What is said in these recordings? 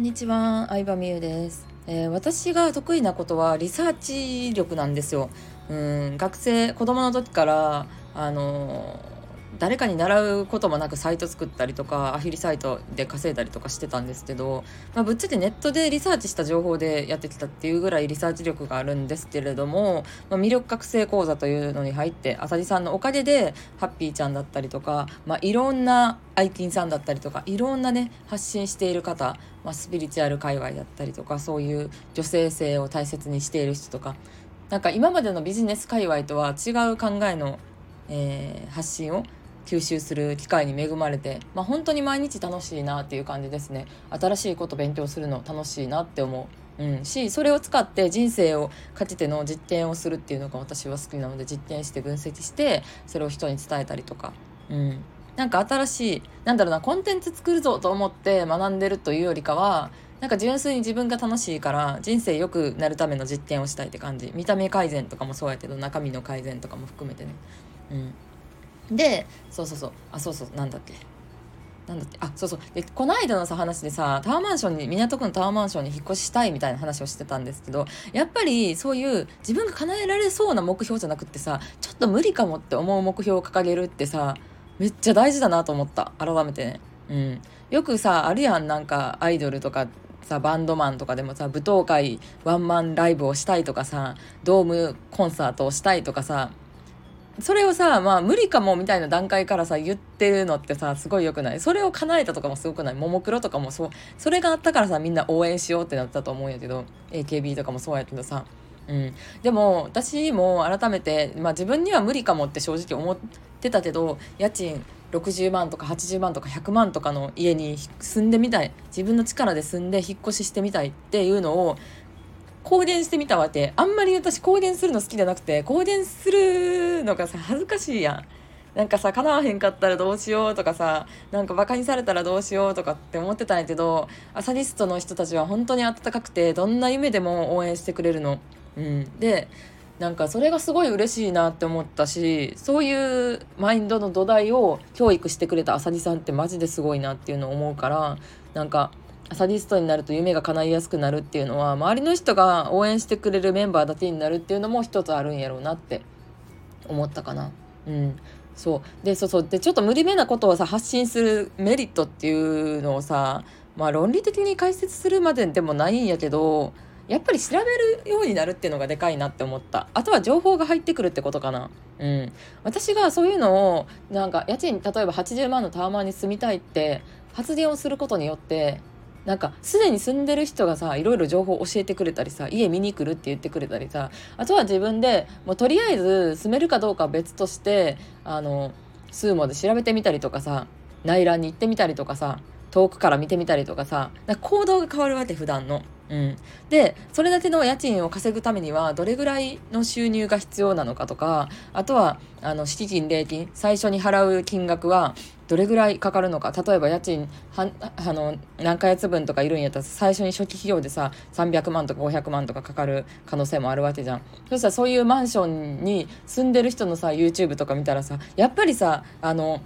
こんにちは、相葉美優です、えー、私が得意なことはリサーチ力なんですよ。うん、学生、子供の時から、あのー誰かに習うこともなくサイト作ったりとかアフィリサイトで稼いだりとかしてたんですけど、まあ、ぶっちゃけネットでリサーチした情報でやってきたっていうぐらいリサーチ力があるんですけれども、まあ、魅力覚醒講座というのに入って浅利さんのおかげでハッピーちゃんだったりとか、まあ、いろんなアイティンさんだったりとかいろんなね発信している方、まあ、スピリチュアル界隈だったりとかそういう女性性を大切にしている人とかなんか今までのビジネス界隈とは違う考えの、えー、発信を吸収する機会に恵まれて、まあ、本当に毎日楽しいなっていう感じですね。新しいこと勉強するの楽しいなって思う、うん、しそれを使って人生をかけての実験をするっていうのが私は好きなので実験して分析してそれを人に伝えたりとか、うん、なんか新しいなんだろうなコンテンツ作るぞと思って学んでるというよりかはなんか純粋に自分が楽しいから人生良くなるための実験をしたいって感じ。見た目改善とかもそうやけど中身の改善とかも含めてね。うん。でそうそうそう。あそうそうなんだっけ。なんだってあそうそう。でこの間のさ話でさタワーマンションに港区のタワーマンションに引っ越ししたいみたいな話をしてたんですけどやっぱりそういう自分が叶えられそうな目標じゃなくてさちょっと無理かもって思う目標を掲げるってさめっちゃ大事だなと思った。改めてね。うん、よくさあるやん。なんかアイドルとかさバンドマンとかでもさ舞踏会ワンマンライブをしたいとかさドームコンサートをしたいとかさそれをさ、まあ無理かもみたいな段階からさ、言ってるのってさ、すごい良くない？それを叶えたとかもすごくない？ももクロとかもそう、それがあったからさ、みんな応援しようってなったと思うんやけど、AKB とかもそうやけどさ。うん。でも、私も改めて、まあ自分には無理かもって正直思ってたけど、家賃60万とか80万とか100万とかの家に住んでみたい。自分の力で住んで引っ越ししてみたいっていうのを、公言してみたわけ。あんまり私公言するの好きじゃなくて公言するのがさ恥ずかしいやん。なんかさ叶わへんかったらどうしようとかさなんかバカにされたらどうしようとかって思ってたんやけどアサリストの人たちは本当に温かくてどんな夢でも応援してくれるの。うん、でなんかそれがすごい嬉しいなって思ったしそういうマインドの土台を教育してくれたあさりさんってマジですごいなっていうのを思うからなんかサディストになると夢が叶いやすくなるっていうのは周りの人が応援してくれるメンバーだけになるっていうのも一つあるんやろうなって思ったかな。うん。そう。でそうそう。でちょっと無理めなことをさ発信するメリットっていうのをさまあ論理的に解説するまででもないんやけどやっぱり調べるようになるっていうのがでかいなって思った。あとは情報が入ってくるってことかな。うん。私がそういうのをなんか家賃例えば80万のタワマンに住みたいって発言をすることによってなんかすでに住んでる人がさいろいろ情報教えてくれたりさ家見に来るって言ってくれたりさあとは自分でもうとりあえず住めるかどうかは別としてあのスーモで調べてみたりとかさ内覧に行ってみたりとかさ遠くから見てみたりとかさ行動が変わるわけ普段の。うん、でそれだけの家賃を稼ぐためにはどれぐらいの収入が必要なのかとかあとはあの敷金礼金最初に払う金額はどれぐらいかかるのか。例えば家賃はあの何ヶ月分とかいるんやったら最初に初期費用でさ300万とか500万とかかかる可能性もあるわけじゃん。そしたらそういうマンションに住んでる人のさ YouTube とか見たらさやっぱりさあの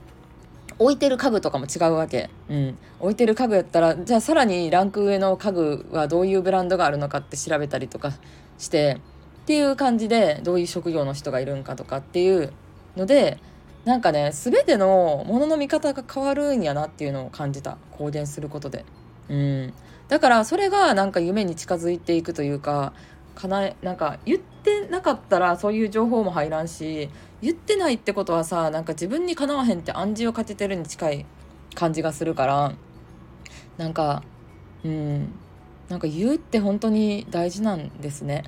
置いてる家具とかも違うわけ。うん。置いてる家具やったら、じゃあさらにランク上の家具はどういうブランドがあるのかって調べたりとかして、っていう感じで、どういう職業の人がいるんかとかっていうので、なんかね全てのものの見方が変わるんやなっていうのを感じた公言することでうんだからそれがなんか夢に近づいていくというかかなえなんか言っなかったらそういう情報も入らんし言ってないってことはさなんか自分にかなわへんって暗示をかけてるに近い感じがするからなんかうんなんか言うって本当に大事なんですね。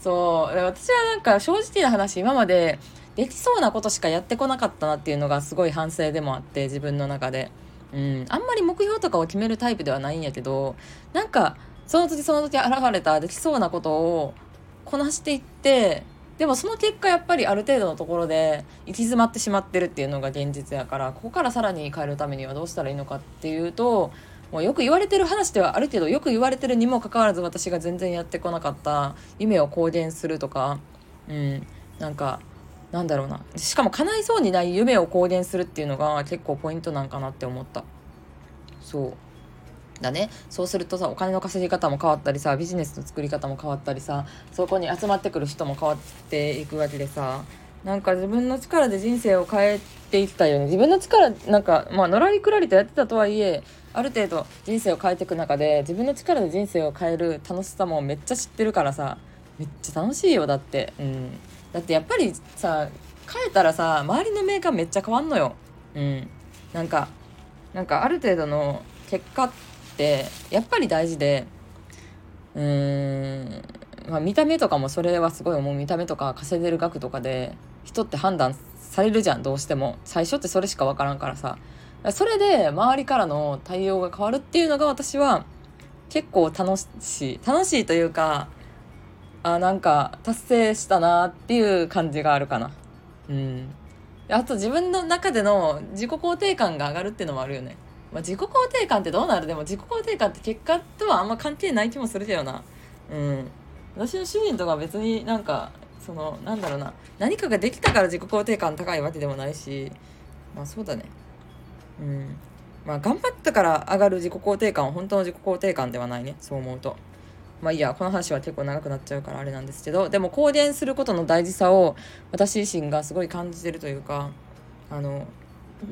そう。私はなんか正直な話今までできそうなことしかやってこなかったなっていうのがすごい反省でもあって自分の中で。うん、あんまり目標とかを決めるタイプではないんやけどなんかその時その時現れたできそうなことをこなしていってでもその結果やっぱりある程度のところで行き詰まってしまってるっていうのが現実やからここからさらに変えるためにはどうしたらいいのかっていうともうよく言われてる話ではあるけどよく言われてるにもかかわらず私が全然やってこなかった夢を公言するとか、うん、なんかなんだろうな。しかも叶いそうにない夢を公言するっていうのが結構ポイントなんかなって思った。そう。だね。そうするとさお金の稼ぎ方も変わったりさビジネスの作り方も変わったりさそこに集まってくる人も変わっていくわけでさなんか自分の力で人生を変えていったよね。自分の力なんかまあのらりくらりとやってたとはいえある程度人生を変えていく中で自分の力で人生を変える楽しさもめっちゃ知ってるからさめっちゃ楽しいよだって。うん。だってやっぱりさ変えたらさ周りのメーカーめっちゃ変わんのよ。うん。なんかなんかある程度の結果ってやっぱり大事でうーんまあ見た目とかもそれはすごい思う見た目とか稼いでる額とかで人って判断されるじゃんどうしても。最初ってそれしか分からんからさ。それで周りからの対応が変わるっていうのが私は結構楽しい。楽しいというかあなんか達成したなっていう感じがあるかな。うん。あと自分の中での自己肯定感が上がるっていうのもあるよね、まあ、自己肯定感ってどうなる？でも自己肯定感って結果とはあんま関係ない気もするけどな。うん。私の主人とか別になんかそのなんだろうな。何かができたから自己肯定感高いわけでもないし。まあそうだね。うん。まあ頑張ったから上がる自己肯定感は本当の自己肯定感ではないね。そう思うと。まあいいや。この話は結構長くなっちゃうからあれなんですけど。でも公言することの大事さを私自身がすごい感じてるというかあの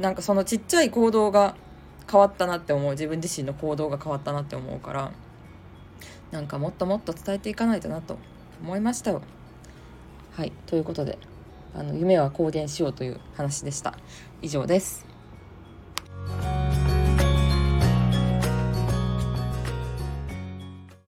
なんかそのちっちゃい行動が変わったなって思う自分自身の行動が変わったなって思うからなんかもっともっと伝えていかないとなと思いましたよ。はいということであの夢は公言しようという話でした。以上です。